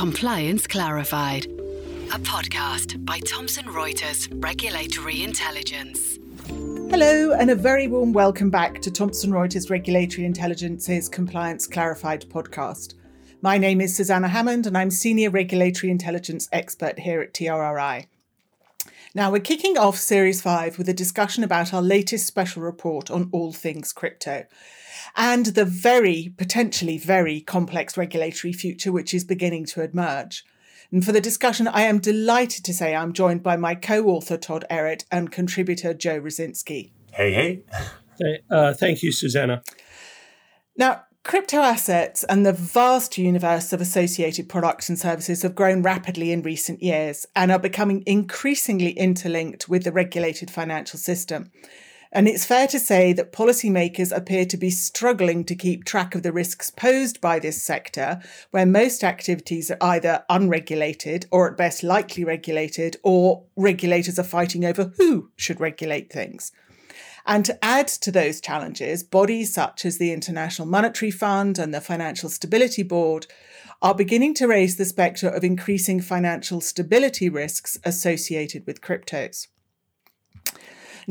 Compliance Clarified, a podcast by Thomson Reuters Regulatory Intelligence. Hello, and a very warm welcome back to Thomson Reuters Regulatory Intelligence's Compliance Clarified podcast. My name is Susanna Hammond, and I'm Senior Regulatory Intelligence Expert here at TRRI. Now, we're kicking off Series 5 with a discussion about our latest special report on all things crypto and the very, potentially very complex regulatory future which is beginning to emerge. And for the discussion, I am delighted to say I'm joined by my co author, Todd Ehret, and contributor, Joe Rosinsky. Hey, hey. Uh, thank you, Susanna. Now, crypto assets and the vast universe of associated products and services have grown rapidly in recent years and are becoming increasingly interlinked with the regulated financial system. And it's fair to say that policymakers appear to be struggling to keep track of the risks posed by this sector, where most activities are either unregulated or at best lightly regulated, or regulators are fighting over who should regulate things. And to add to those challenges, bodies such as the International Monetary Fund and the Financial Stability Board are beginning to raise the spectre of increasing financial stability risks associated with cryptos.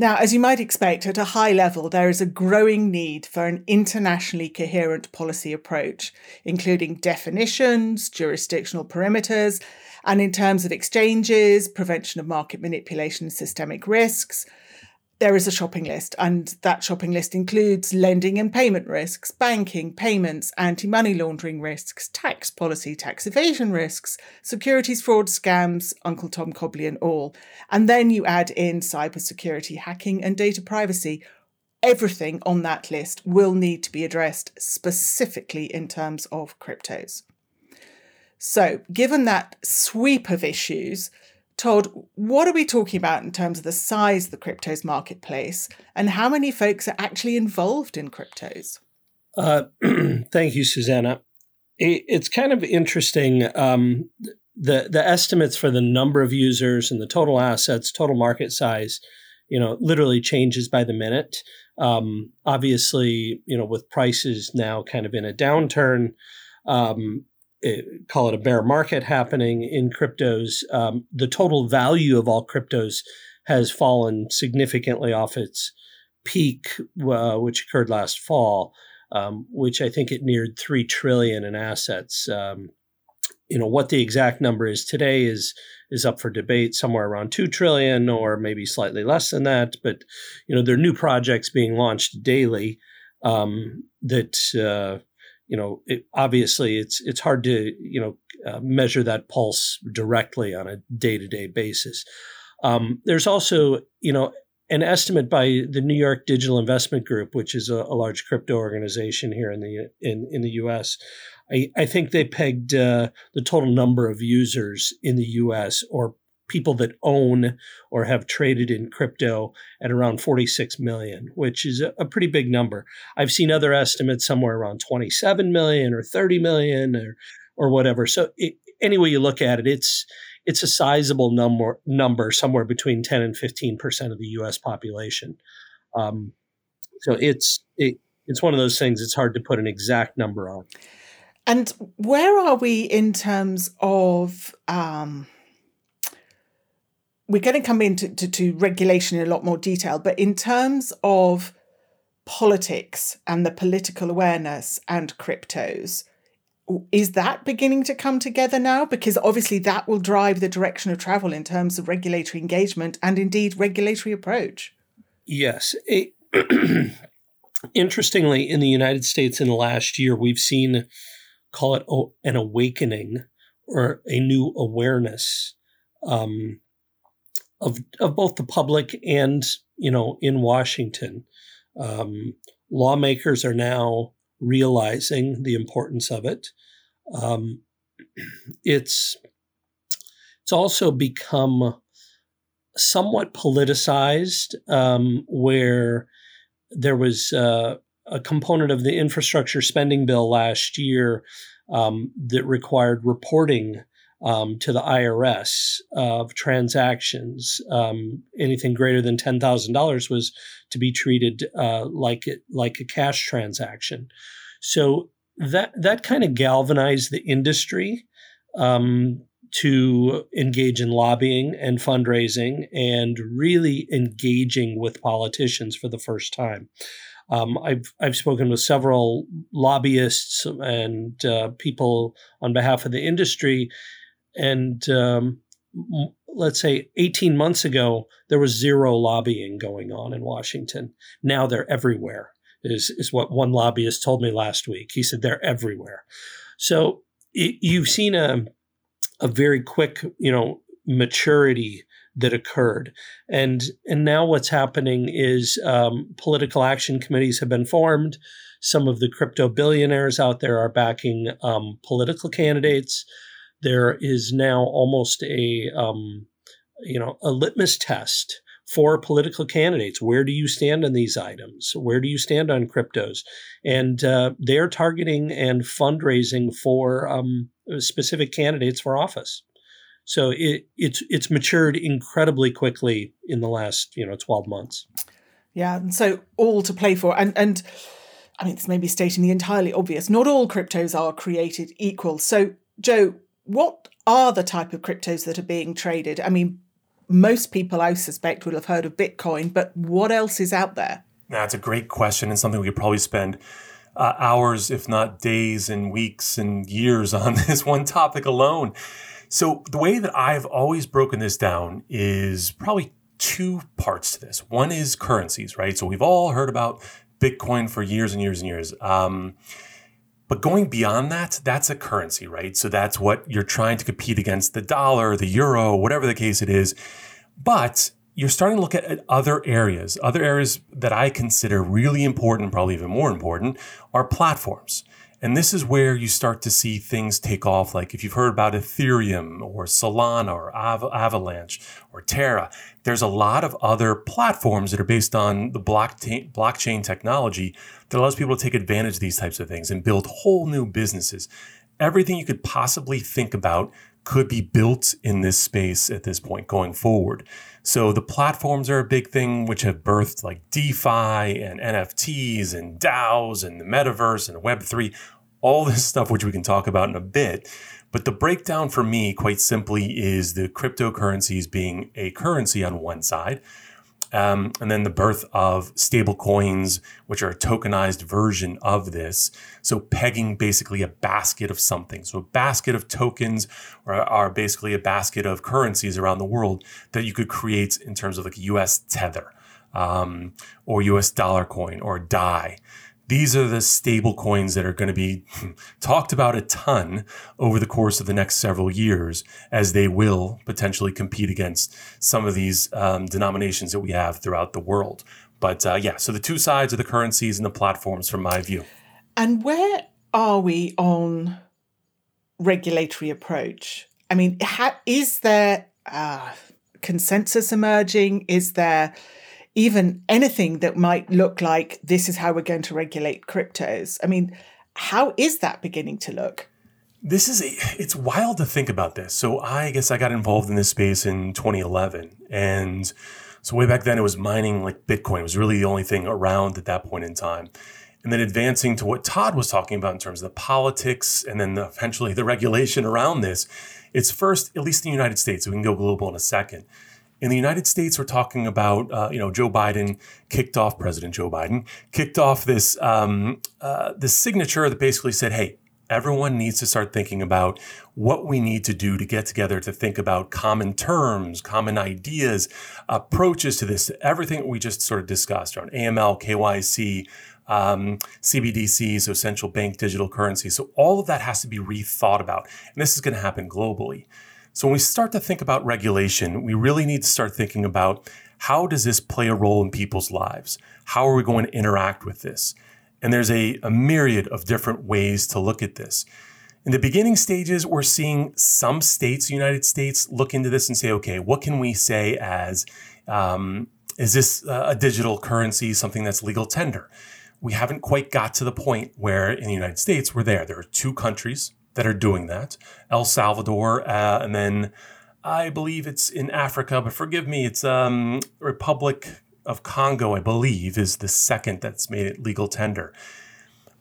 Now, as you might expect, at a high level, there is a growing need for an internationally coherent policy approach, including definitions, jurisdictional perimeters, and in terms of exchanges, prevention of market manipulation systemic risks, there is a shopping list, and that shopping list includes lending and payment risks, banking, payments, anti money laundering risks, tax policy, tax evasion risks, securities fraud scams, Uncle Tom Cobley and all. And then you add in cybersecurity, hacking, and data privacy. Everything on that list will need to be addressed specifically in terms of cryptos. So, given that sweep of issues, Todd, what are we talking about in terms of the size of the cryptos marketplace and how many folks are actually involved in cryptos? Uh, thank you, Susanna. It, it's kind of interesting. Um, the the estimates for the number of users and the total assets, total market size, you know, literally changes by the minute. Um, obviously, you know, with prices now kind of in a downturn, um, call it a bear market happening in cryptos, um, the total value of all cryptos has fallen significantly off its peak, uh, which occurred last fall, um, which I think it neared three trillion in assets. Um, you know what the exact number is today is is up for debate, somewhere around two trillion or maybe slightly less than that. But you know there are new projects being launched daily um, that. Uh, you know, it, obviously it's it's hard to you know uh, measure that pulse directly on a day to day basis. Um, there's also you know an estimate by the New York Digital Investment Group, which is a, a large crypto organization here in the in in the U.S. I, I think they pegged uh, the total number of users in the U.S. or people that own or have traded in crypto at around 46 million, which is a, a, pretty big number. I've seen other estimates somewhere around 27 million or 30 million or or whatever. So it, any way you look at it, it's it's a sizable number number somewhere between 10 and 15 percent of the U.S. population. Um, so it's it, it's one of those things. It's hard to put an exact number on. And where are we in terms of um, we're going to come into to, to regulation in a lot more detail, but in terms of politics and the political awareness and cryptos, is that beginning to come together now? Because obviously that will drive the direction of travel in terms of regulatory engagement and indeed regulatory approach. Yes. It, interestingly, in the United States in the last year, we've seen, call it an awakening or a new awareness um, of of both the public and you know in Washington. Um, lawmakers are now realizing the importance of it. Um, it's it's also become somewhat politicized, um, where there was uh, a component of the infrastructure spending bill last year um, that required reporting um, to the IRS of transactions. Um, anything greater than ten thousand dollars was to be treated uh, like it, like a cash transaction. So that that kind of galvanized the industry um, to engage in lobbying and fundraising and really engaging with politicians for the first time. Um, I've I've spoken with several lobbyists and uh, people on behalf of the industry, and um, let's say 18 months ago there was zero lobbying going on in Washington. Now they're everywhere. Is is what one lobbyist told me last week. He said they're everywhere. So it, you've seen a a very quick, you know, maturity that occurred. And and now what's happening is um, political action committees have been formed. Some of the crypto billionaires out there are backing um, political candidates. There is now almost a um, you know a litmus test for political candidates. Where do you stand on these items? Where do you stand on cryptos? And uh, they're targeting and fundraising for um, specific candidates for office. So it, it's it's matured incredibly quickly in the last you know twelve months. Yeah, and so all to play for, and and I mean this may be stating the entirely obvious. Not all cryptos are created equal. So Joe, what are the type of cryptos that are being traded? I mean, most people I suspect will have heard of Bitcoin, but what else is out there? That's a great question and something we could probably spend uh, hours, if not days and weeks and years on this one topic alone. So, the way that I've always broken this down is probably two parts to this. One is currencies, right? So, we've all heard about Bitcoin for years and years and years. Um, but going beyond that, that's a currency, right? So that's what you're trying to compete against the dollar, the euro, whatever the case it is. But you're starting to look at, other areas. Other areas that I consider really important, probably even more important, are platforms. And this is where you start to see things take off. Like if you've heard about Ethereum or Solana or Av- Avalanche or Terra, there's a lot of other platforms that are based on the blockchain, blockchain technology that allows people to take advantage of these types of things and build whole new businesses. Everything you could possibly think about could be built in this space at this point going forward. So the platforms are a big thing, which have birthed like DeFi and NFTs and DAOs and the metaverse and Web3, all this stuff, which we can talk about in a bit. But the breakdown for me, quite simply, is the cryptocurrencies being a currency on one side, um, and then the birth of stable coins, which are a tokenized version of this. So pegging basically a basket of something. So a basket of tokens are, are basically a basket of currencies around the world that you could create in terms of like US tether um, or US dollar coin or DAI. These are the stable coins that are going to be talked about a ton over the course of the next several years, as they will potentially compete against some of these um, denominations that we have throughout the world. But uh, yeah, so the two sides of the currencies and the platforms, from my view. And where are we on regulatory approach? I mean, ha- is there uh, consensus emerging? Is there even anything that might look like this is how we're going to regulate cryptos. I mean, how is that beginning to look? This is a, it's wild to think about this. So I guess I got involved in this space in 2011 and so way back then it was mining like Bitcoin it was really the only thing around at that point in time. And then advancing to what Todd was talking about in terms of the politics and then the, eventually the regulation around this. It's first, at least in the United States, we can go global in a second in the United States, we're talking about, uh, you know, Joe Biden kicked off, President Joe Biden kicked off this, um, uh, this signature that basically said, hey, everyone needs to start thinking about what we need to do to get together to think about common terms, common ideas, approaches to this, everything we just sort of discussed around AML, KYC, um, CBDC, so central bank digital currency. So all of that has to be rethought about. And this is going to happen globally. So when we start to think about regulation, we really need to start thinking about how does this play a role in people's lives? How are we going to interact with this? And there's a, a myriad of different ways to look at this. In the beginning stages, we're seeing some states, United States, look into this and say, okay, what can we say as um, is this a digital currency, something that's legal tender? We haven't quite got to the point where in the United States we're there. There are two countries that are doing that El Salvador, uh, and then I believe it's in Africa, but forgive me, it's um, Republic of Congo, I believe, is the second that's made it legal tender.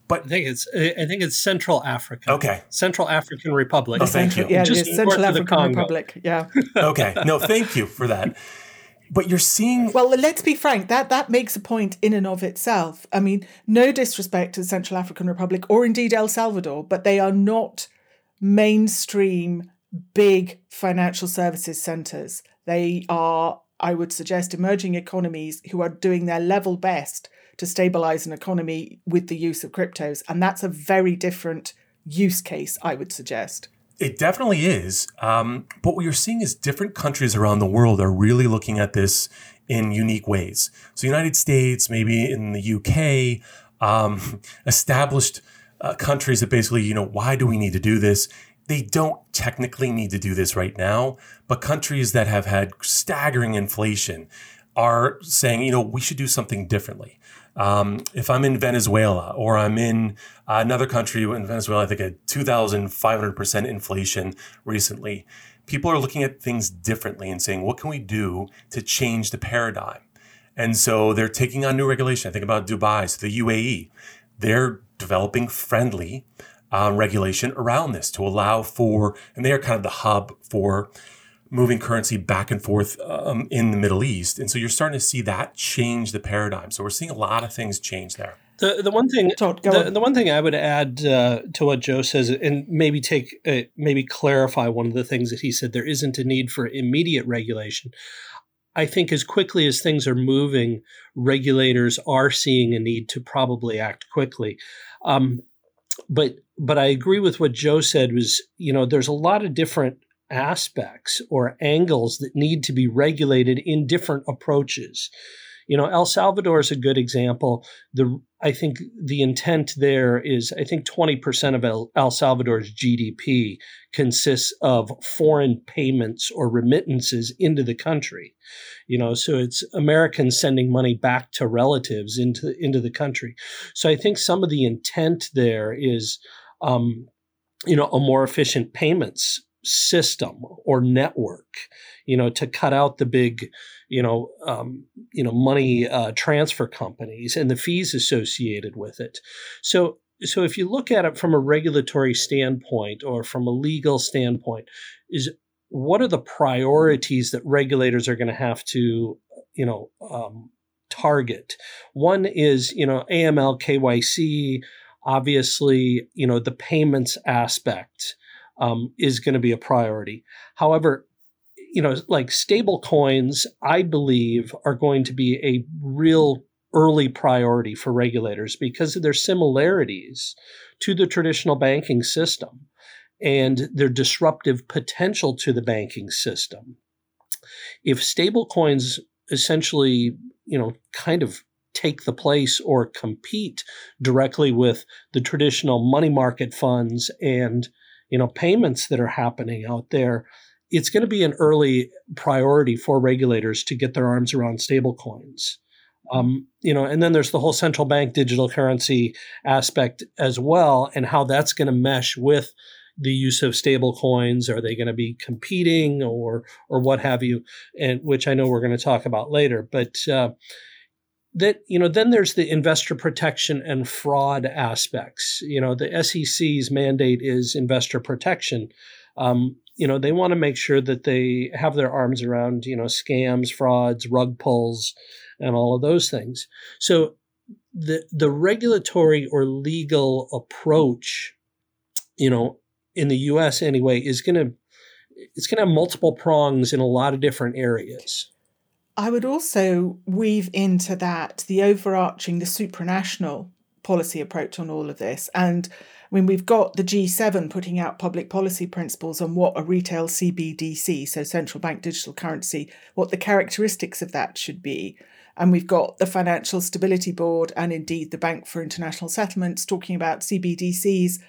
But I think it's I think it's Central Africa. Okay. Central African Republic. Oh, thank you. Yeah, Just it is Central African Republic. Yeah. okay, no, thank you for that. But you're seeing Well, let's be frank. That that makes a point in and of itself. I mean, no disrespect to the Central African Republic or indeed El Salvador, but they are not mainstream big financial services centers. They are, I would suggest, emerging economies who are doing their level best to stabilize an economy with the use of cryptos, and that's a very different use case. I would suggest. It definitely is. Um, but what you're seeing is different countries around the world are really looking at this in unique ways. So, United States, maybe in the UK, um, established uh, countries that basically, you know, why do we need to do this? They don't technically need to do this right now, but countries that have had staggering inflation are saying, you know, we should do something differently. Um, if I'm in Venezuela or I'm in another country in Venezuela, I think a 2,500% inflation recently, people are looking at things differently and saying, what can we do to change the paradigm? And so they're taking on new regulation. I think about Dubai, so the UAE. They're developing friendly um, regulation around this to allow for, and they are kind of the hub for moving currency back and forth um, in the Middle East. And so you're starting to see that change the paradigm. So we're seeing a lot of things change there. The the one thing Todd, the, on. the one thing I would add uh, to what Joe says, and maybe take uh, maybe clarify one of the things that he said, there isn't a need for immediate regulation. I think as quickly as things are moving, regulators are seeing a need to probably act quickly. Um, but but I agree with what Joe said. Was you know there's a lot of different aspects or angles that need to be regulated in different approaches. You know, El Salvador is a good example. The I think the intent there is I think 20% of El, El Salvador's GDP consists of foreign payments or remittances into the country. You know, so it's Americans sending money back to relatives into into the country. So I think some of the intent there is um, you know, a more efficient payments system or network, you know, to cut out the big, you know, um, you know, money uh, transfer companies and the fees associated with it. So, so if you look at it from a regulatory standpoint or from a legal standpoint, is what are the priorities that regulators are going to have to, you know, um, target? One is, you know, AML, KYC. Obviously, you know, the payments aspect um, is going to be a priority. However, you know, like stable coins, I believe are going to be a real early priority for regulators because of their similarities to the traditional banking system and their disruptive potential to the banking system. If stable coins essentially, you know, kind of take the place or compete directly with the traditional money market funds and you know payments that are happening out there it's going to be an early priority for regulators to get their arms around stablecoins um, you know and then there's the whole central bank digital currency aspect as well and how that's going to mesh with the use of stable coins. Are they going to be competing or or what have you? And which i know we're going to talk about later but uh, that you know then there's the investor protection and fraud aspects. You know the sec's mandate is investor protection. Um, you know they want to make sure that they have their arms around you know scams frauds rug pulls and all of those things. So the the regulatory or legal approach you know in the us anyway is going to it's going to have multiple prongs in a lot of different areas I would also weave into that the overarching, the supranational policy approach on all of this. And mean, we've got the G7 putting out public policy principles on what a retail CBDC, so central bank digital currency, what the characteristics of that should be. And we've got the Financial Stability Board and indeed the Bank for International Settlements talking about CBDCs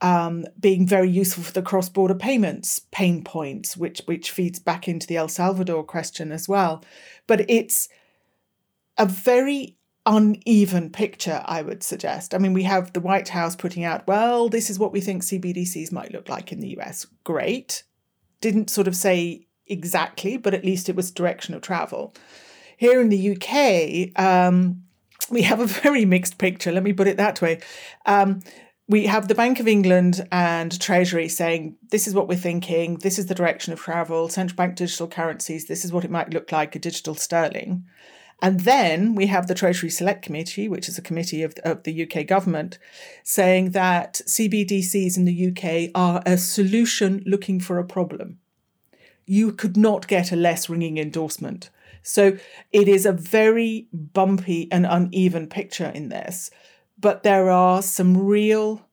um, being very useful for the cross-border payments pain points, which which feeds back into the El Salvador question as well. But it's a very uneven picture, I would suggest. I mean, we have the White House putting out, well, this is what we think CBDCs might look like in the US. Great. Didn't sort of say exactly, but at least it was direction of travel. Here in the UK, um, we have a very mixed picture. Let me put it that way. Um, we have the Bank of England and Treasury saying, this is what we're thinking, this is the direction of travel, central bank digital currencies, this is what it might look like, a digital sterling. And then we have the Treasury Select Committee, which is a committee of, of the UK government, saying that CBDCs in the UK are a solution looking for a problem. You could not get a less ringing endorsement. So it is a very bumpy and uneven picture in this but there are some real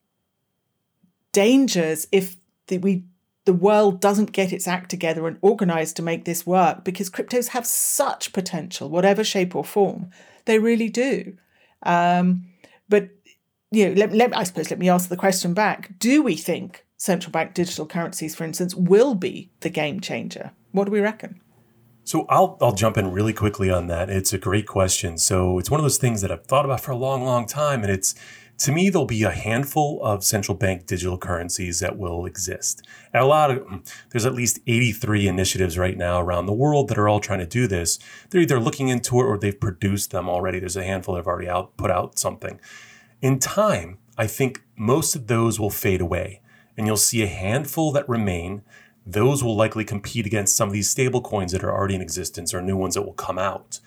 dangers if the, we the world doesn't get its act together and organized to make this work because cryptos have such potential, whatever shape or form. They really do. Um, but you know, let, let, I suppose let me ask the question back: Do we think central bank digital currencies, for instance, will be the game changer? What do we reckon? So I'll I'll jump in really quickly on that. It's a great question. So it's one of those things that I've thought about for a long, long time, and it's to me there'll be a handful of central bank digital currencies that will exist. And a lot of mm, there's at least 83 initiatives right now around the world that are all trying to do this. They're either looking into it or they've produced them already. There's a handful that have already out put out something. In time, I think most of those will fade away, and you'll see a handful that remain those will likely compete against some of these stable coins that are already in existence or new ones that will come out.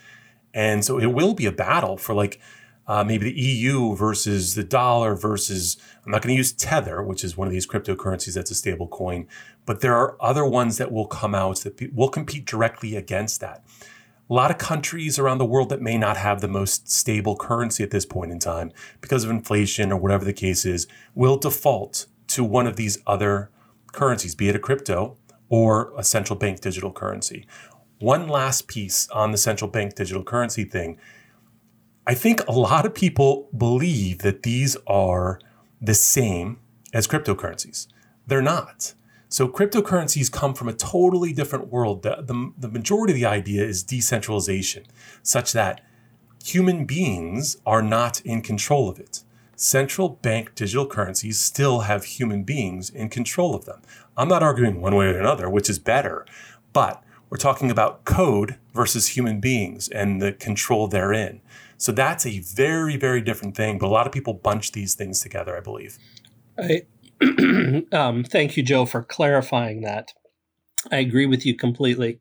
And so it will be a battle for like uh, maybe the EU versus the dollar versus, I'm not going to use Tether, which is one of these cryptocurrencies that's a stable coin, but there are other ones that will come out that will compete directly against that. A lot of countries around the world that may not have the most stable currency at this point in time because of inflation or whatever the case is will default to one of these other currencies, be it a crypto or a central bank digital currency. One last piece on the central bank digital currency thing. I think a lot of people believe that these are the same as cryptocurrencies. They're not. So cryptocurrencies come from a totally different world. The, the, the, majority of the idea is decentralization, such that human beings are not in control of it central bank digital currencies still have human beings in control of them. I'm not arguing one way or another, which is better, but we're talking about code versus human beings and the control therein. So that's a very, very different thing. But a lot of people bunch these things together, I believe. I, um, thank you, Joe, for clarifying that. I agree with you completely.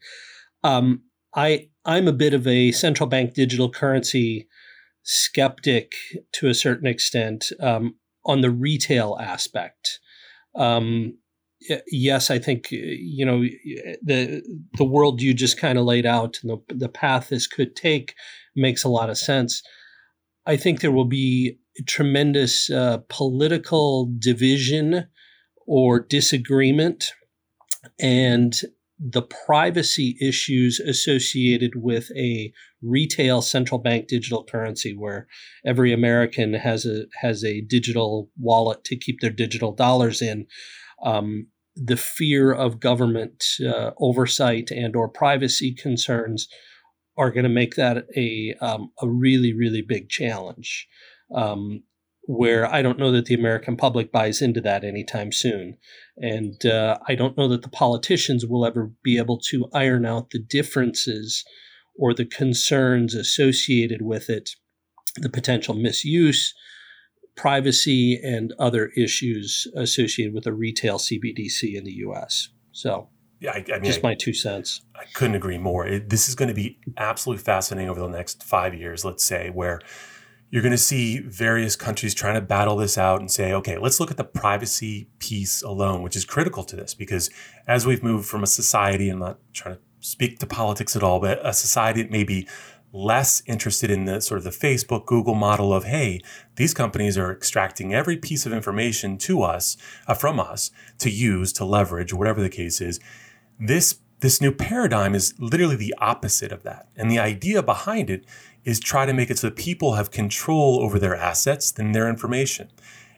Um, I I'm a bit of a central bank digital currency skeptic to a certain extent um, on the retail aspect. Um, yes, I think you know the the world you just kind of laid out and the the path this could take makes a lot of sense. I think there will be tremendous uh, political division or disagreement, and the privacy issues associated with a retail central bank digital currency where every American has a has a digital wallet to keep their digital dollars in. Um, the fear of government uh, oversight and or privacy concerns are going to make that a um, a really really big challenge. Um, where I don't know that the American public buys into that anytime soon. And uh, I don't know that the politicians will ever be able to iron out the differences or the concerns associated with it, the potential misuse, privacy, and other issues associated with a retail CBDC in the US. So, yeah, I, I mean, just my two cents. I couldn't agree more. It, this is going to be absolutely fascinating over the next five years, let's say, where you're going to see various countries trying to battle this out and say, okay, let's look at the privacy piece alone, which is critical to this because as we've moved from a society, I'm not trying to speak to politics at all, but a society that may be less interested in the sort of the Facebook, Google model of, hey, these companies are extracting every piece of information to us, uh, from us to use, to leverage, whatever the case is. This this new paradigm is literally the opposite of that. And the idea behind it is try to make it so that people have control over their assets and their information.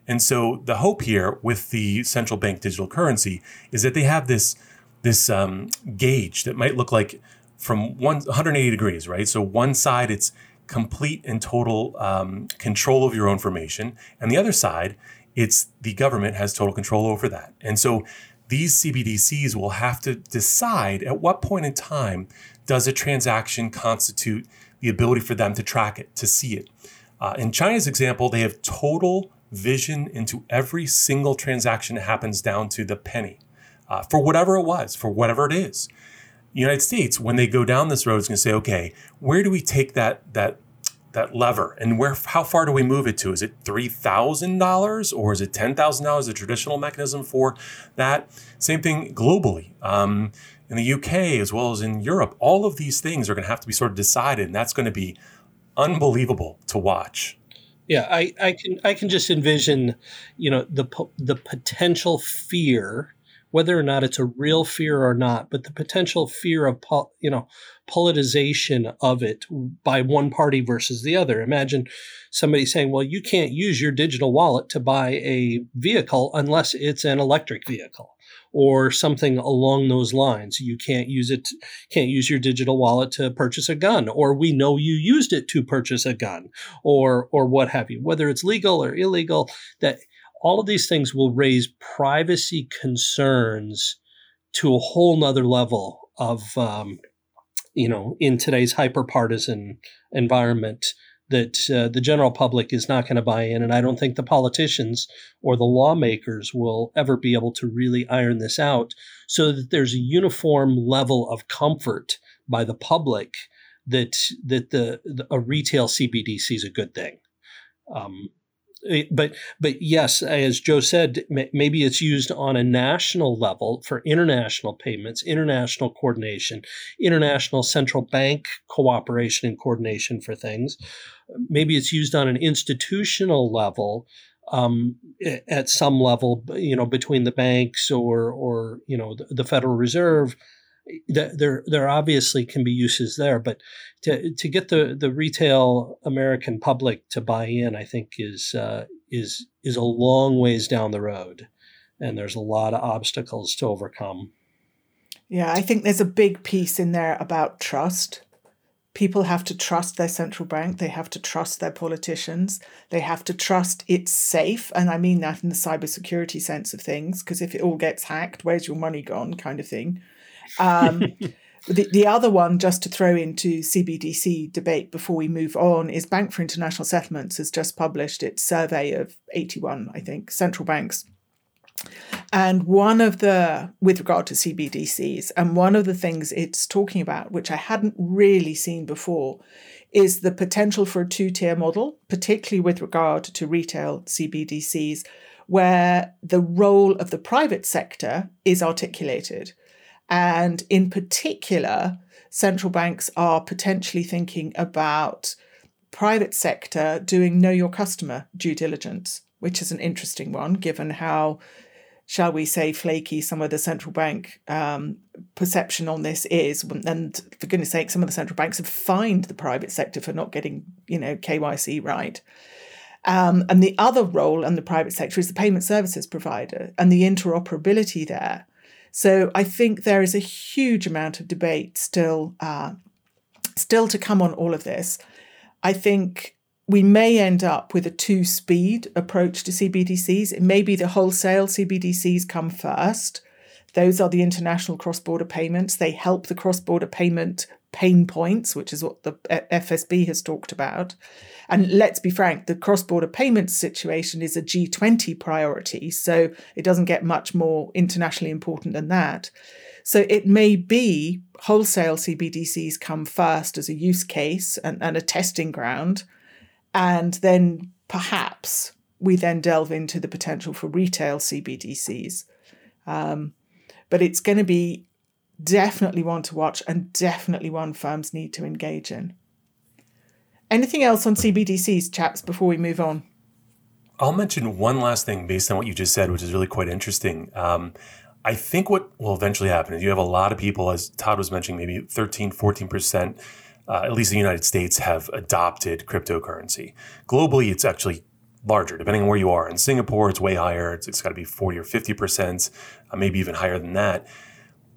And so the hope here with the central bank digital currency is that they have this this um, gauge that might look like from one, 180 degrees, right? So one side it's complete and total um, control of your own information, and the other side it's the government has total control over that. And so these CBDCs will have to decide at what point in time does a transaction constitute the ability for them to track it, to see it. Uh, in China's example, they have total vision into every single transaction that happens down to the penny uh, for whatever it was, for whatever it is. United States, when they go down this road, is going to say, okay, where do we take that that that lever, and where how far do we move it to? Is it three thousand dollars or is it ten thousand dollars? A traditional mechanism for that. Same thing globally. Um, in the UK as well as in Europe, all of these things are going to have to be sort of decided, and that's going to be unbelievable to watch. Yeah, I, I can I can just envision, you know, the the potential fear, whether or not it's a real fear or not, but the potential fear of you know politicization of it by one party versus the other. Imagine somebody saying, "Well, you can't use your digital wallet to buy a vehicle unless it's an electric vehicle." Or something along those lines. You can't use it, can't use your digital wallet to purchase a gun, or we know you used it to purchase a gun, or or what have you. Whether it's legal or illegal, that all of these things will raise privacy concerns to a whole nother level of um, you know in today's hyper partisan environment that uh, the general public is not going to buy in. And I don't think the politicians or the lawmakers will ever be able to really iron this out so that there's a uniform level of comfort by the public that that the, the a retail CBDC is a good thing. Um, but but yes, as Joe said, maybe it's used on a national level for international payments, international coordination, international central bank cooperation and coordination for things. Maybe it's used on an institutional level um, at some level, you know, between the banks or or you know the, the Federal Reserve there there obviously can be uses there, but to to get the the retail American public to buy in, I think is uh, is is a long ways down the road, and there's a lot of obstacles to overcome. Yeah, I think there's a big piece in there about trust. People have to trust their central bank. They have to trust their politicians. They have to trust it's safe. And I mean that in the cybersecurity sense of things, because if it all gets hacked, where's your money gone, kind of thing. Um, the, the other one, just to throw into CBDC debate before we move on, is Bank for International Settlements has just published its survey of 81, I think, central banks. And one of the, with regard to CBDCs, and one of the things it's talking about, which I hadn't really seen before, is the potential for a two tier model, particularly with regard to retail CBDCs, where the role of the private sector is articulated. And in particular, central banks are potentially thinking about private sector doing know your customer due diligence, which is an interesting one given how, shall we say, flaky some of the central bank um, perception on this is. And for goodness sake, some of the central banks have fined the private sector for not getting, you know, KYC right. Um, and the other role in the private sector is the payment services provider and the interoperability there. So I think there is a huge amount of debate still, uh, still to come on all of this. I think we may end up with a two speed approach to CBDCs. It may be the wholesale CBDCs come first. Those are the international cross border payments. They help the cross border payment pain points, which is what the FSB has talked about. And let's be frank, the cross border payments situation is a G20 priority. So it doesn't get much more internationally important than that. So it may be wholesale CBDCs come first as a use case and, and a testing ground. And then perhaps we then delve into the potential for retail CBDCs. Um, but it's going to be definitely one to watch and definitely one firms need to engage in. Anything else on CBDCs, chaps, before we move on? I'll mention one last thing based on what you just said, which is really quite interesting. Um, I think what will eventually happen is you have a lot of people, as Todd was mentioning, maybe 13, 14%, uh, at least in the United States, have adopted cryptocurrency. Globally, it's actually larger, depending on where you are. In Singapore, it's way higher. it's, it's got to be 40 or 50%, uh, maybe even higher than that.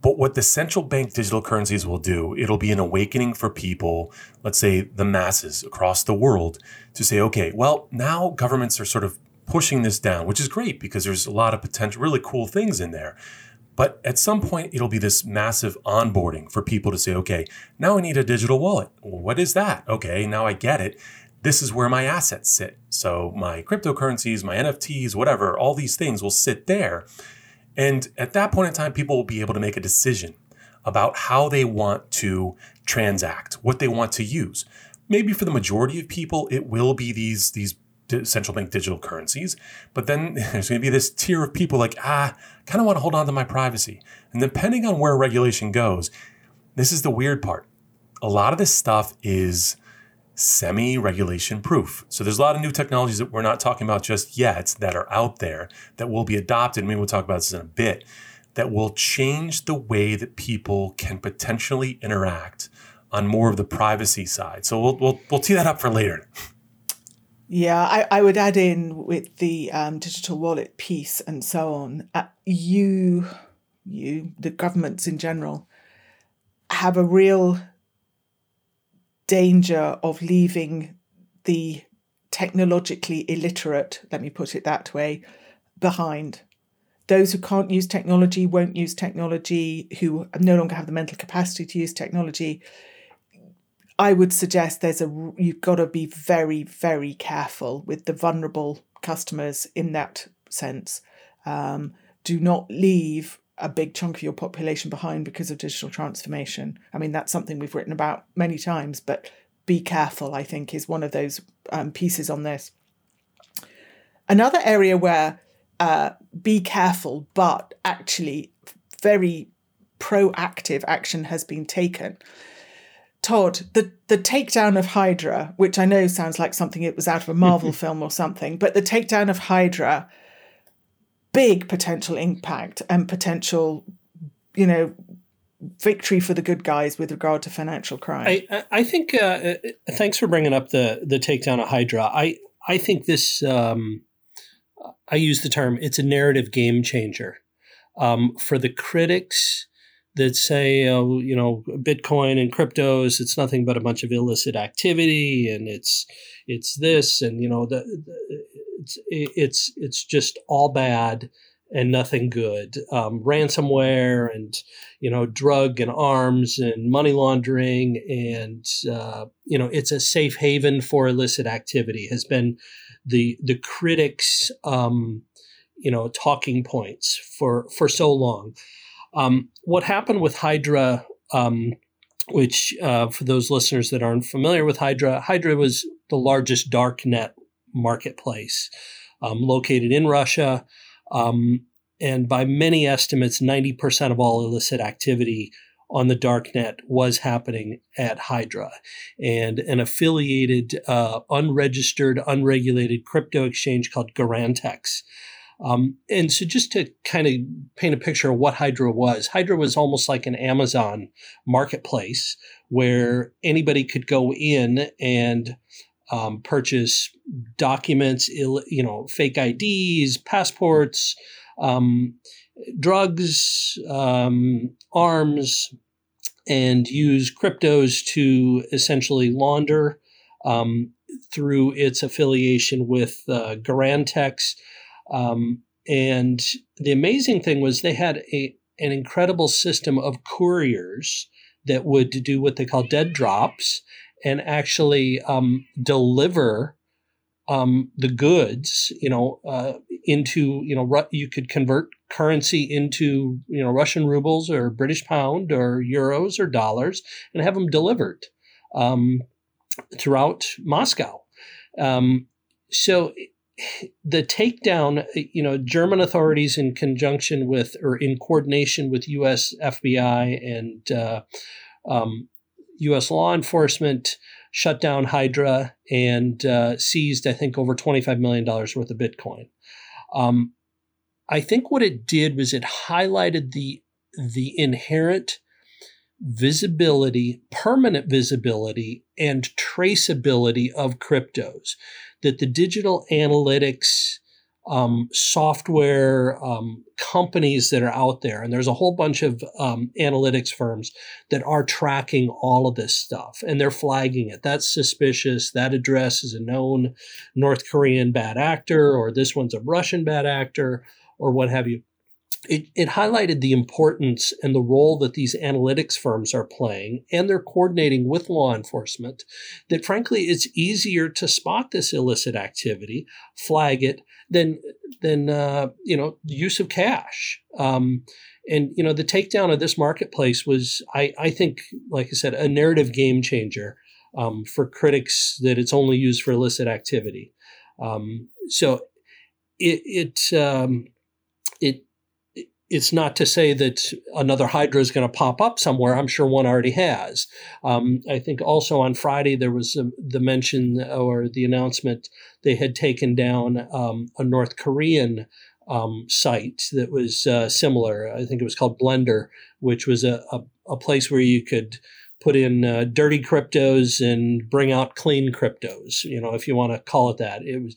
But what the central bank digital currencies will do, it'll be an awakening for people, let's say the masses across the world, to say, okay, well, now governments are sort of pushing this down, which is great because there's a lot of potential, really cool things in there. But at some point, it'll be this massive onboarding for people to say, okay, now I need a digital wallet. What is that? Okay, now I get it. this is where my assets sit. So my cryptocurrencies, my NFTs, whatever, all these things will sit there. And at that point in time, people will be able to make a decision about how they want to transact, what they want to use. Maybe for the majority of people, it will be these, these central bank digital currencies. But then there's going to be this tier of people like, ah, kind of want to hold on to my privacy. And depending on where regulation goes, this is the weird part. A lot of this stuff is semi regulation proof. So there's a lot of new technologies that we're not talking about just yet that are out there that will be adopted. Maybe we'll talk about this in a bit that will change the way that people can potentially interact on more of the privacy side. So we'll, we'll, we'll tee that up for later. Yeah, I, I would add in with the um, digital wallet piece and so on. Uh, you, you, the governments in general, have a real danger of leaving the technologically illiterate, let me put it that way, behind. Those who can't use technology won't use technology, who no longer have the mental capacity to use technology. I would suggest there's a you've got to be very very careful with the vulnerable customers in that sense. Um, do not leave a big chunk of your population behind because of digital transformation. I mean, that's something we've written about many times, but be careful, I think, is one of those um, pieces on this. Another area where uh, be careful, but actually very proactive action has been taken. Todd, the, the takedown of Hydra, which I know sounds like something it was out of a Marvel film or something, but the takedown of Hydra big potential impact and potential, you know, victory for the good guys with regard to financial crime. I, I think. Uh, uh, thanks for bringing up the the takedown of Hydra. I I think this. Um, I use the term. It's a narrative game changer um, for the critics that say, oh, you know, Bitcoin and cryptos, it's nothing but a bunch of illicit activity, and it's it's this, and you know, the, the it's it's just all bad and nothing good. Um, ransomware and you know drug and arms and money laundering and uh, you know it's a safe haven for illicit activity has been the the critics um, you know talking points for for so long. Um, what happened with Hydra? Um, which, uh, for those listeners that aren't familiar with Hydra, Hydra was the largest dark net marketplace um, located in Russia. Um, and by many estimates, 90% of all illicit activity on the darknet was happening at Hydra. And an affiliated, uh, unregistered, unregulated crypto exchange called Garantex. Um, and so, just to kind of paint a picture of what Hydra was, Hydra was almost like an Amazon marketplace where anybody could go in and um, purchase documents, you know, fake IDs, passports, um, drugs, um, arms, and use cryptos to essentially launder um, through its affiliation with uh, Garantex. Um, and the amazing thing was they had a, an incredible system of couriers that would do what they call dead drops and actually um, deliver um, the goods, you know, uh, into you know Ru- you could convert currency into you know Russian rubles or British pound or euros or dollars and have them delivered um, throughout Moscow. Um, so the takedown, you know, German authorities in conjunction with or in coordination with U.S. FBI and uh, um, U.S. law enforcement shut down Hydra and uh, seized, I think, over $25 million worth of Bitcoin. Um, I think what it did was it highlighted the the inherent visibility, permanent visibility, and traceability of cryptos. That the digital analytics um, software um, companies that are out there, and there's a whole bunch of um, analytics firms that are tracking all of this stuff, and they're flagging it. That's suspicious. That address is a known North Korean bad actor, or this one's a Russian bad actor, or what have you. It, it highlighted the importance and the role that these analytics firms are playing and they're coordinating with law enforcement that frankly it's easier to spot this illicit activity flag it than than uh, you know use of cash. Um, and you know the takedown of this marketplace was I, I think like i said a narrative game changer um, for critics that it's only used for illicit activity. Um, so it it um, it's not to say that another Hydra is going to pop up somewhere. I'm sure one already has. Um, I think also on Friday there was a, the mention or the announcement they had taken down um, a North Korean um, site that was uh, similar. I think it was called Blender, which was a, a, a place where you could put in uh, dirty cryptos and bring out clean cryptos. You know, if you want to call it that, it was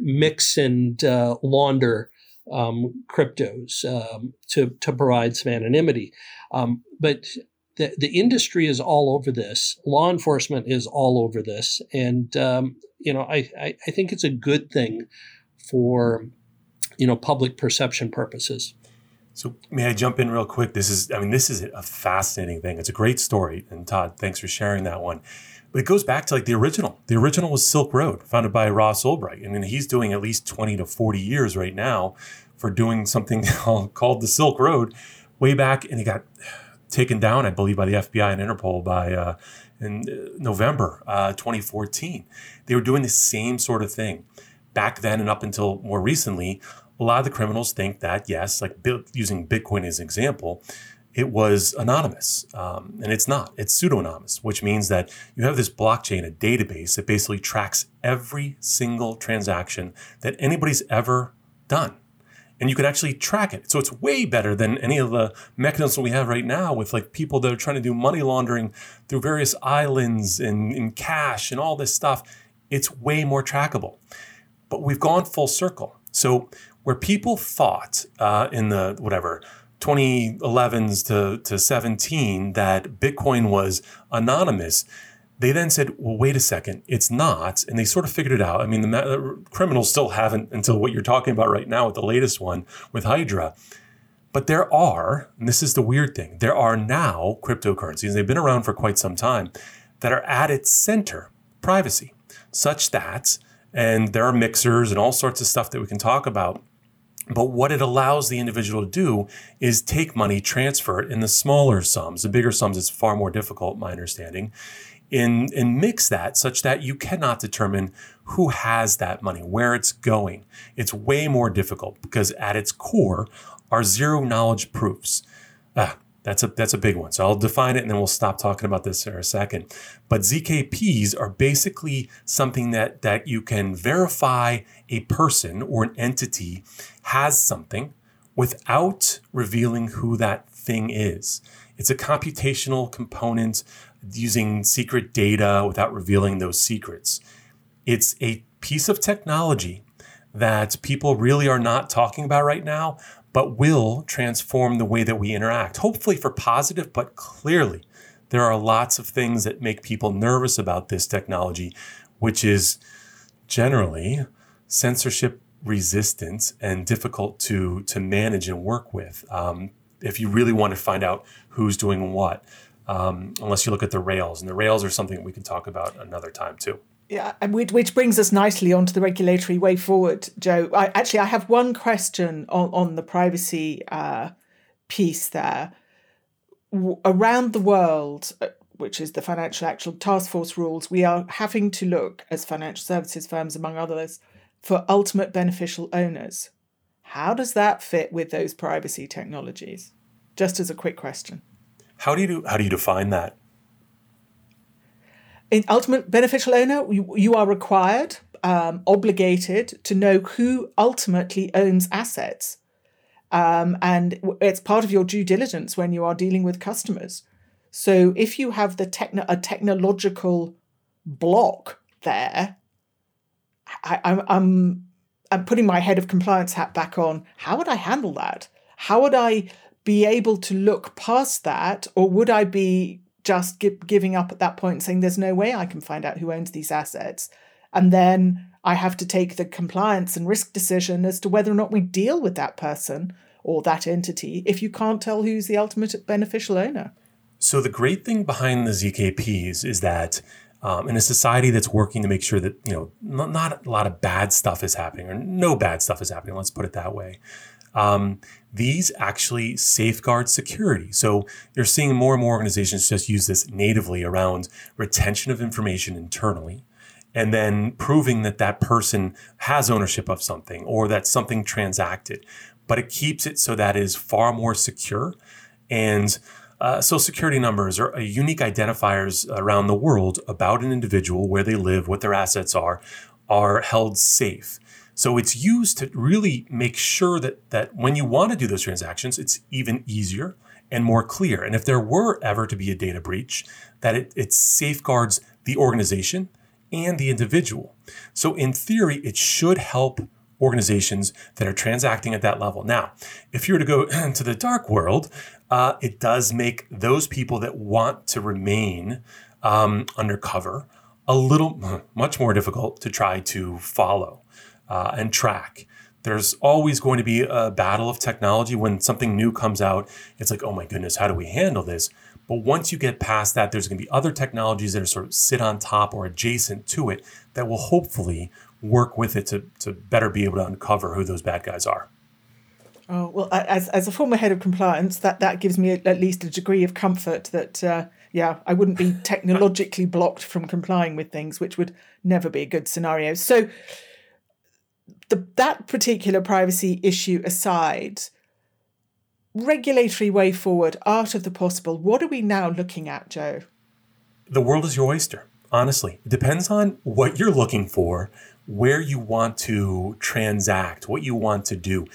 mix and uh, launder um, cryptos um, to, to provide some anonymity. Um, but the, the industry is all over this. Law enforcement is all over this. And, um, you know, I, I, I think it's a good thing for, you know, public perception purposes. So may I jump in real quick? This is, I mean, this is a fascinating thing. It's a great story. And Todd, thanks for sharing that one. But it goes back to like the original. The original was Silk Road, founded by Ross Ulbricht. And he's doing at least 20 to 40 years right now for doing something called the Silk Road way back. And he got taken down, I believe, by the FBI and Interpol by uh, in uh, November uh, 2014. They were doing the same sort of thing. Back then and up until more recently, a lot of the criminals think that, yes, like using Bitcoin as an example, it was anonymous. Um, and it's not, it's pseudonymous, which means that you have this blockchain, a database that basically tracks every single transaction that anybody's ever done. And you can actually track it. So it's way better than any of the mechanisms we have right now with like people that are trying to do money laundering through various islands and, cash and all this stuff. It's way more trackable. But we've gone full circle. So where people thought uh, in the whatever 2011s to, to 17 that Bitcoin was anonymous. They then said, well, wait a second, it's not. And they sort of figured it out. I mean, the, the uh, criminals still haven't until what you're talking about right now with the latest one with Hydra. But there are, and this is the weird thing, there are now cryptocurrencies, they've been around for quite some time, that are at its center privacy, such that, and there are mixers and all sorts of stuff that we can talk about but what it allows the individual to do is take money, transfer it in the smaller sums. The bigger sums, is far more difficult, my understanding, in, and mix that such that you cannot determine who has that money, where it's going. It's way more difficult because at its core are zero knowledge proofs. Ah, that's a that's a big one. So I'll define it and then we'll stop talking about this in a second. But ZKPs are basically something that that you can verify a person or an entity has something without revealing who that thing is. It's a computational component using secret data without revealing those secrets. It's a piece of technology that people really are not talking about right now, but will transform the way that we interact, hopefully for positive, but clearly there are lots of things that make people nervous about this technology, which is generally censorship resistant and difficult to, to manage and work with. Um, if you really want to find out who's doing what, um, unless you look at the rails, and the rails are something we can talk about another time too. Yeah, which brings us nicely onto the regulatory way forward, Joe. I, actually, I have one question on, on the privacy uh, piece there. W- around the world, uh, which is the Financial Action Task Force rules, we are having to look, as financial services firms, among others, for ultimate beneficial owners. How does that fit with those privacy technologies? Just as a quick question. How do you do, how do you define that? in ultimate beneficial owner, you, you are required, um, obligated to know who ultimately owns assets. Um, and it's part of your due diligence when you are dealing with customers. So if you have the techno- a technological block there, I, I'm, I'm I'm putting my head of compliance hat back on. How would I handle that? How would I be able to look past that, or would I be just giving up at that point and saying there's no way I can find out who owns these assets. And then I have to take the compliance and risk decision as to whether or not we deal with that person or that entity if you can't tell who's the ultimate beneficial owner? So, the great thing behind the ZKPs is that um, in a society that's working to make sure that, you know, not, not, a lot of bad stuff is happening or no bad stuff is happening, let's put it that way. Um, these actually safeguard security. So you're seeing more and more organizations just use this natively around retention of information internally and then proving that that person has ownership of something or that something transacted. But it keeps it so that is far more secure. And uh, social security numbers are unique identifiers around the world about an individual, where they live, what their assets are, are held safe. So it's used to really make sure that that when you want to do those transactions, it's even easier and more clear. And if there were ever to be a data breach, that it, it safeguards the organization and the individual. So in theory, it should help organizations that are transacting at that level. Now, if you were to go into the dark world, uh, it does make those people that want to remain um, undercover a little much more difficult to try to follow uh, and track. There's always going to be a battle of technology when something new comes out. It's like, oh my goodness, how do we handle this? But once you get past that, there's going to be other technologies that are sort of sit on top or adjacent to it that will hopefully work with it to, to better be able to uncover who those bad guys are. Oh, well, as, as a former head of compliance, that, that gives me at least a degree of comfort that, uh, yeah, I wouldn't be technologically blocked from complying with things, which would never be a good scenario. So, the, that particular privacy issue aside, regulatory way forward, art of the possible, what are we now looking at, Joe? The world is your oyster, honestly. It depends on what you're looking for, where you want to transact, what you want to do.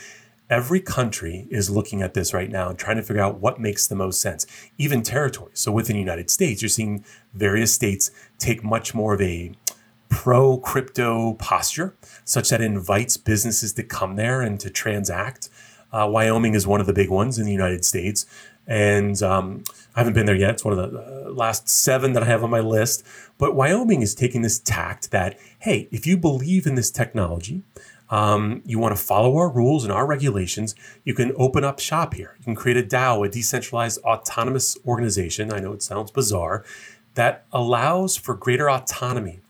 Every country is looking at this right now and trying to figure out what makes the most sense, even territories. So within the United States, you're seeing various states take much more of a pro crypto posture, such that it invites businesses to come there and to transact. Uh, Wyoming is one of the big ones in the United States. And um, I haven't been there yet. It's one of the uh, last seven that I have on my list. But Wyoming is taking this tact that, hey, if you believe in this technology, um, you want to follow our rules and our regulations, you can open up shop here. You can create a DAO, a decentralized autonomous organization. I know it sounds bizarre, that allows for greater autonomy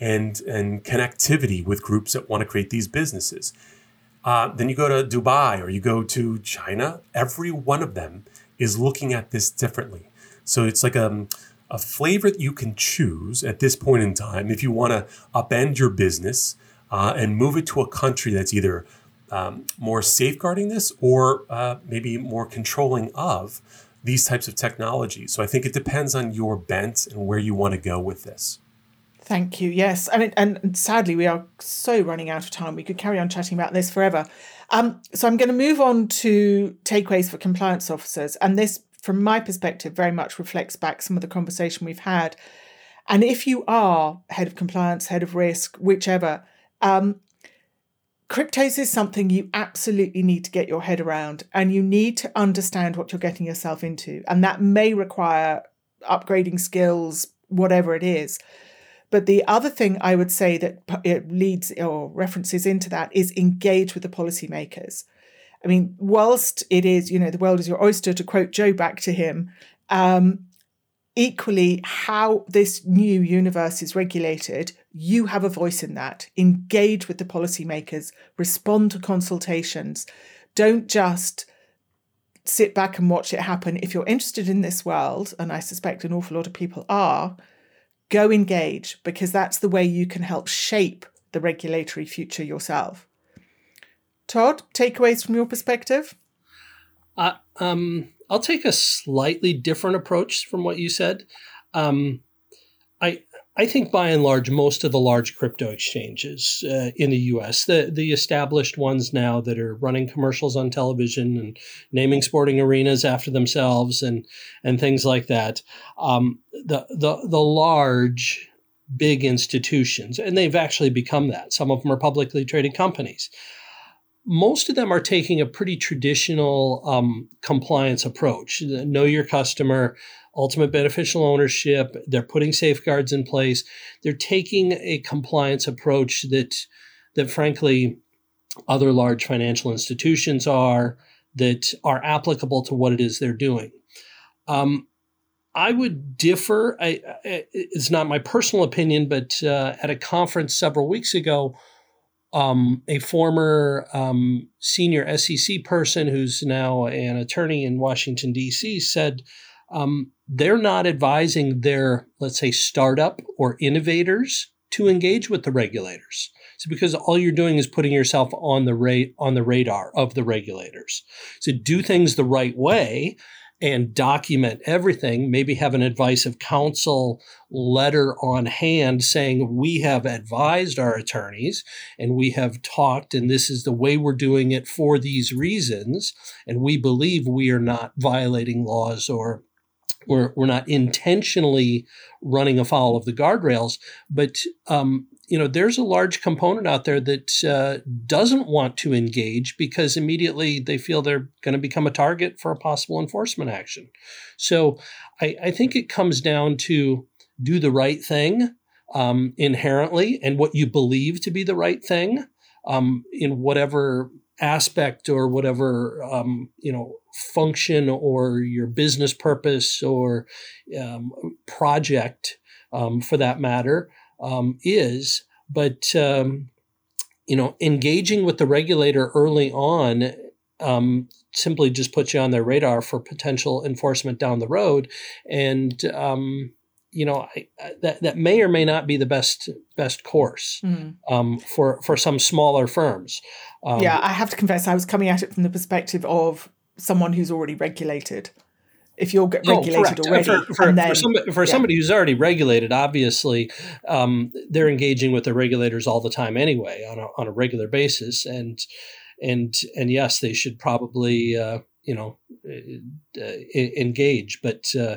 and and connectivity with groups that want to create these businesses. Uh, then you go to Dubai or you go to China. Every one of them is looking at this differently. So it's like a, um, a flavor that you can choose at this point in time if you want to upend your business uh, and move it to a country that's either um, more safeguarding this or uh, maybe more controlling of these types of technologies. So I think it depends on your bent and where you want to go with this. Thank you. Yes, and and sadly we are so running out of time. We could carry on chatting about this forever. Um, so I'm going to move on to takeaways for compliance officers, and this, from my perspective, very much reflects back some of the conversation we've had. And if you are head of compliance, head of risk, whichever, um, cryptos is something you absolutely need to get your head around, and you need to understand what you're getting yourself into, and that may require upgrading skills, whatever it is. But the other thing I would say that it leads or references into that is engage with the policymakers. I mean, whilst it is, you know, the world is your oyster, to quote Joe back to him, um, equally, how this new universe is regulated, you have a voice in that. Engage with the policymakers, respond to consultations. Don't just sit back and watch it happen. If you're interested in this world, and I suspect an awful lot of people are, go engage because that's the way you can help shape the regulatory future yourself. Todd, takeaways from your perspective? Uh, um, I'll take a slightly different approach from what you said. Um, I think by and large, most of the large crypto exchanges uh, in the U.S., the the established ones now that are running commercials on television and naming sporting arenas after themselves and and things like that, um, the the the large big institutions, and they've actually become that. Some of them are publicly traded companies. Most of them are taking a pretty traditional um, compliance approach. Know your customer ultimate beneficial ownership. They're putting safeguards in place. They're taking a compliance approach that that frankly other large financial institutions are that are applicable to what it is they're doing. Um, I would differ. I, I, it's not my personal opinion, but uh, at a conference several weeks ago, um, a former um, senior SEC person who's now an attorney in Washington, D.C., said um, they're not advising their, let's say, startup or innovators to engage with the regulators. So because all you're doing is putting yourself on the rate on the radar of the regulators. So do things the right way and document everything, maybe have an advice of counsel letter on hand saying, We have advised our attorneys and we have talked, and this is the way we're doing it for these reasons. And we believe we are not violating laws or we're, we're not intentionally running afoul of the guardrails, but um, you know, there's a large component out there that uh, doesn't want to engage because immediately they feel they're going to become a target for a possible enforcement action. So I, I think it comes down to do the right thing um, inherently and what you believe to be the right thing um, in whatever aspect or whatever um, you know function or your business purpose or um, project um, for that matter um, is, but um, you know, engaging with the regulator early on um, simply just puts you on their radar for potential enforcement down the road, and um, you know I, that that may or may not be the best best course mm. um, for for some smaller firms. Um, yeah, I have to confess, I was coming at it from the perspective of someone who's already regulated if you're regulated oh, already. For, for, then, for, somebody, for yeah. somebody, who's already regulated, obviously, um, they're engaging with the regulators all the time anyway on a, on a regular basis. And, and, and yes, they should probably, uh, you know, uh, uh engage. But uh,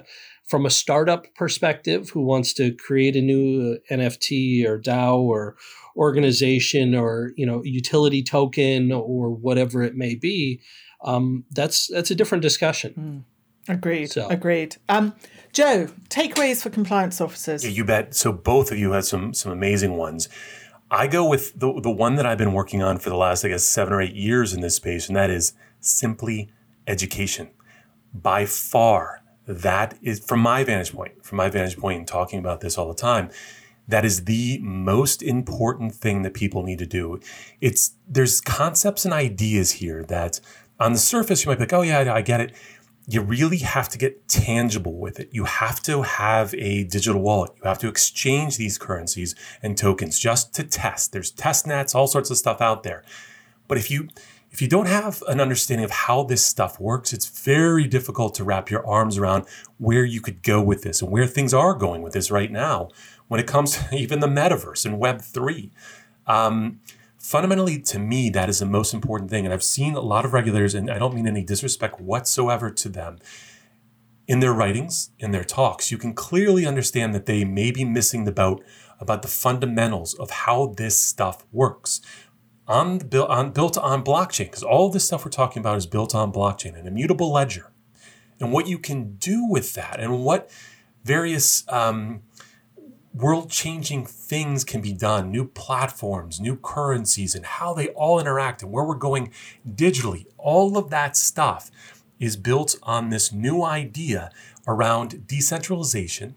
from a startup perspective who wants to create a new NFT or DAO or organization or, you know, utility token or whatever it may be, um, that's, that's a different discussion. Mm. Agreed. So. Agreed. Um, Joe, takeaways for compliance officers. Yeah, you bet. So both of you had some some amazing ones. I go with the the one that I've been working on for the last, I guess, seven or eight years in this space, and that is simply education. By far, that is from my vantage point, from my vantage point, and talking about this all the time. That is the most important thing that people need to do. It's there's concepts and ideas here that on the surface you might be like, oh yeah, I get it you really have to get tangible with it. You have to have a digital wallet. You have to exchange these currencies and tokens just to test. There's test nets, all sorts of stuff out there. But if you if you don't have an understanding of how this stuff works, it's very difficult to wrap your arms around where you could go with this and where things are going with this right now when it comes to even the metaverse and Web3. Um, fundamentally to me that is the most important thing and i've seen a lot of regulators and i don't mean any disrespect whatsoever to them in their writings in their talks you can clearly understand that they may be missing the boat about the fundamentals of how this stuff works on, on built on blockchain because all this stuff we're talking about is built on blockchain an immutable ledger and what you can do with that and what various um, world changing things can be done, new platforms, new currencies, and how they all interact and where we're going digitally. All of that stuff is built on this new idea around decentralization,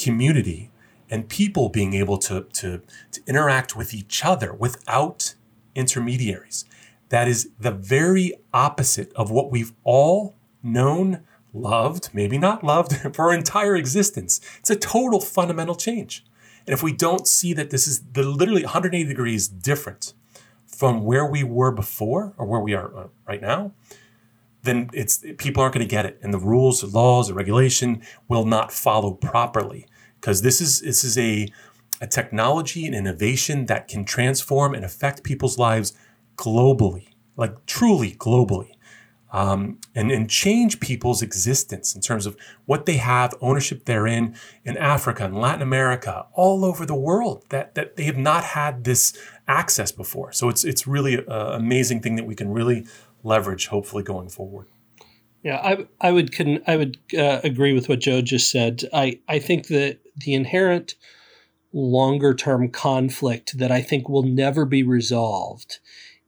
community, and people being able to, to, to interact with each other without intermediaries. That is the very opposite of what we've all known loved, maybe not loved, for our entire existence. It's a total fundamental change. And if we don't see that this is the literally 180 degrees different from where we were before or where we are uh, right now, then it's people aren't going to get it, and the rules, the laws, the regulation will not follow properly because this is this is a a technology and innovation that can transform and affect people's lives globally, like truly globally um, and, and change people's existence in terms of what they have ownership therein in Africa and Latin America, all over the world that, that they have not had this access before. So it's, it's really an amazing thing that we can really leverage, hopefully, going forward. Yeah, I, I would I would uh, agree with what Joe just said. I, I think that the inherent longer term conflict that I think will never be resolved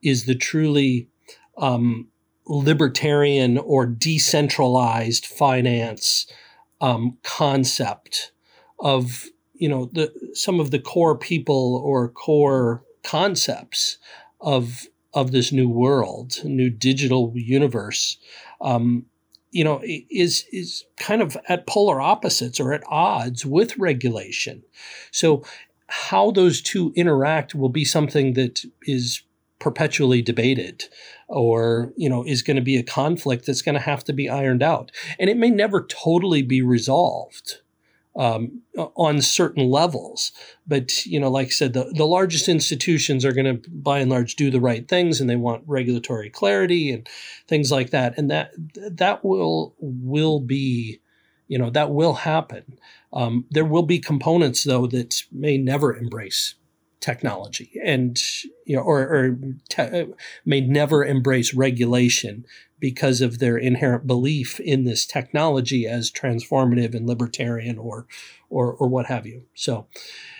is the truly um, libertarian or decentralized finance um, concept of you know the some of the core people or core concepts of of this new world, new digital universe, um, you know, is is kind of at polar opposites or at odds with regulation. So, how those two interact will be something that is perpetually debated or you know is going to be a conflict that's going to have to be ironed out and it may never totally be resolved um, on certain levels. But you know, like I said, the, the largest institutions are going to, by and large, do the right things, and they want regulatory clarity and things like that. And that that will will be, you know, that will happen. Um, there will be components though that may never embrace technology and you know or, or te- may never embrace regulation because of their inherent belief in this technology as transformative and libertarian or or, or what have you. So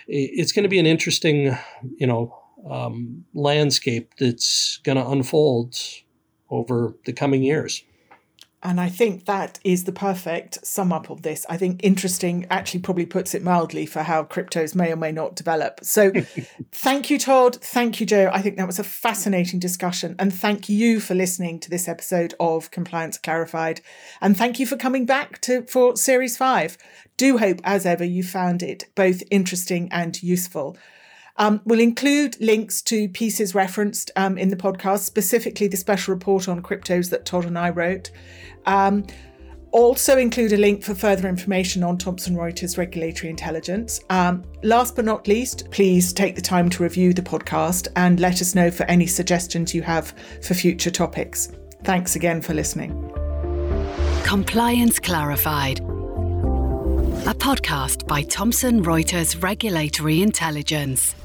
it's going to be an interesting, you know, um, landscape that's going to unfold over the coming years. And I think that is the perfect sum up of this. I think interesting actually probably puts it mildly for how cryptos may or may not develop. So thank you, Todd. Thank you, Joe. I think that was a fascinating discussion. And thank you for listening to this episode of Compliance Clarified. And thank you for coming back to for series five. Do hope, as ever, you found it both interesting and useful. Um, we'll include links to pieces referenced um, in the podcast, specifically the special report on cryptos that Todd and I wrote. Um, also include a link for further information on Thomson Reuters regulatory intelligence. Um, last but not least, please take the time to review the podcast and let us know for any suggestions you have for future topics. Thanks again for listening. Compliance Clarified, a podcast by Thomson Reuters Regulatory Intelligence.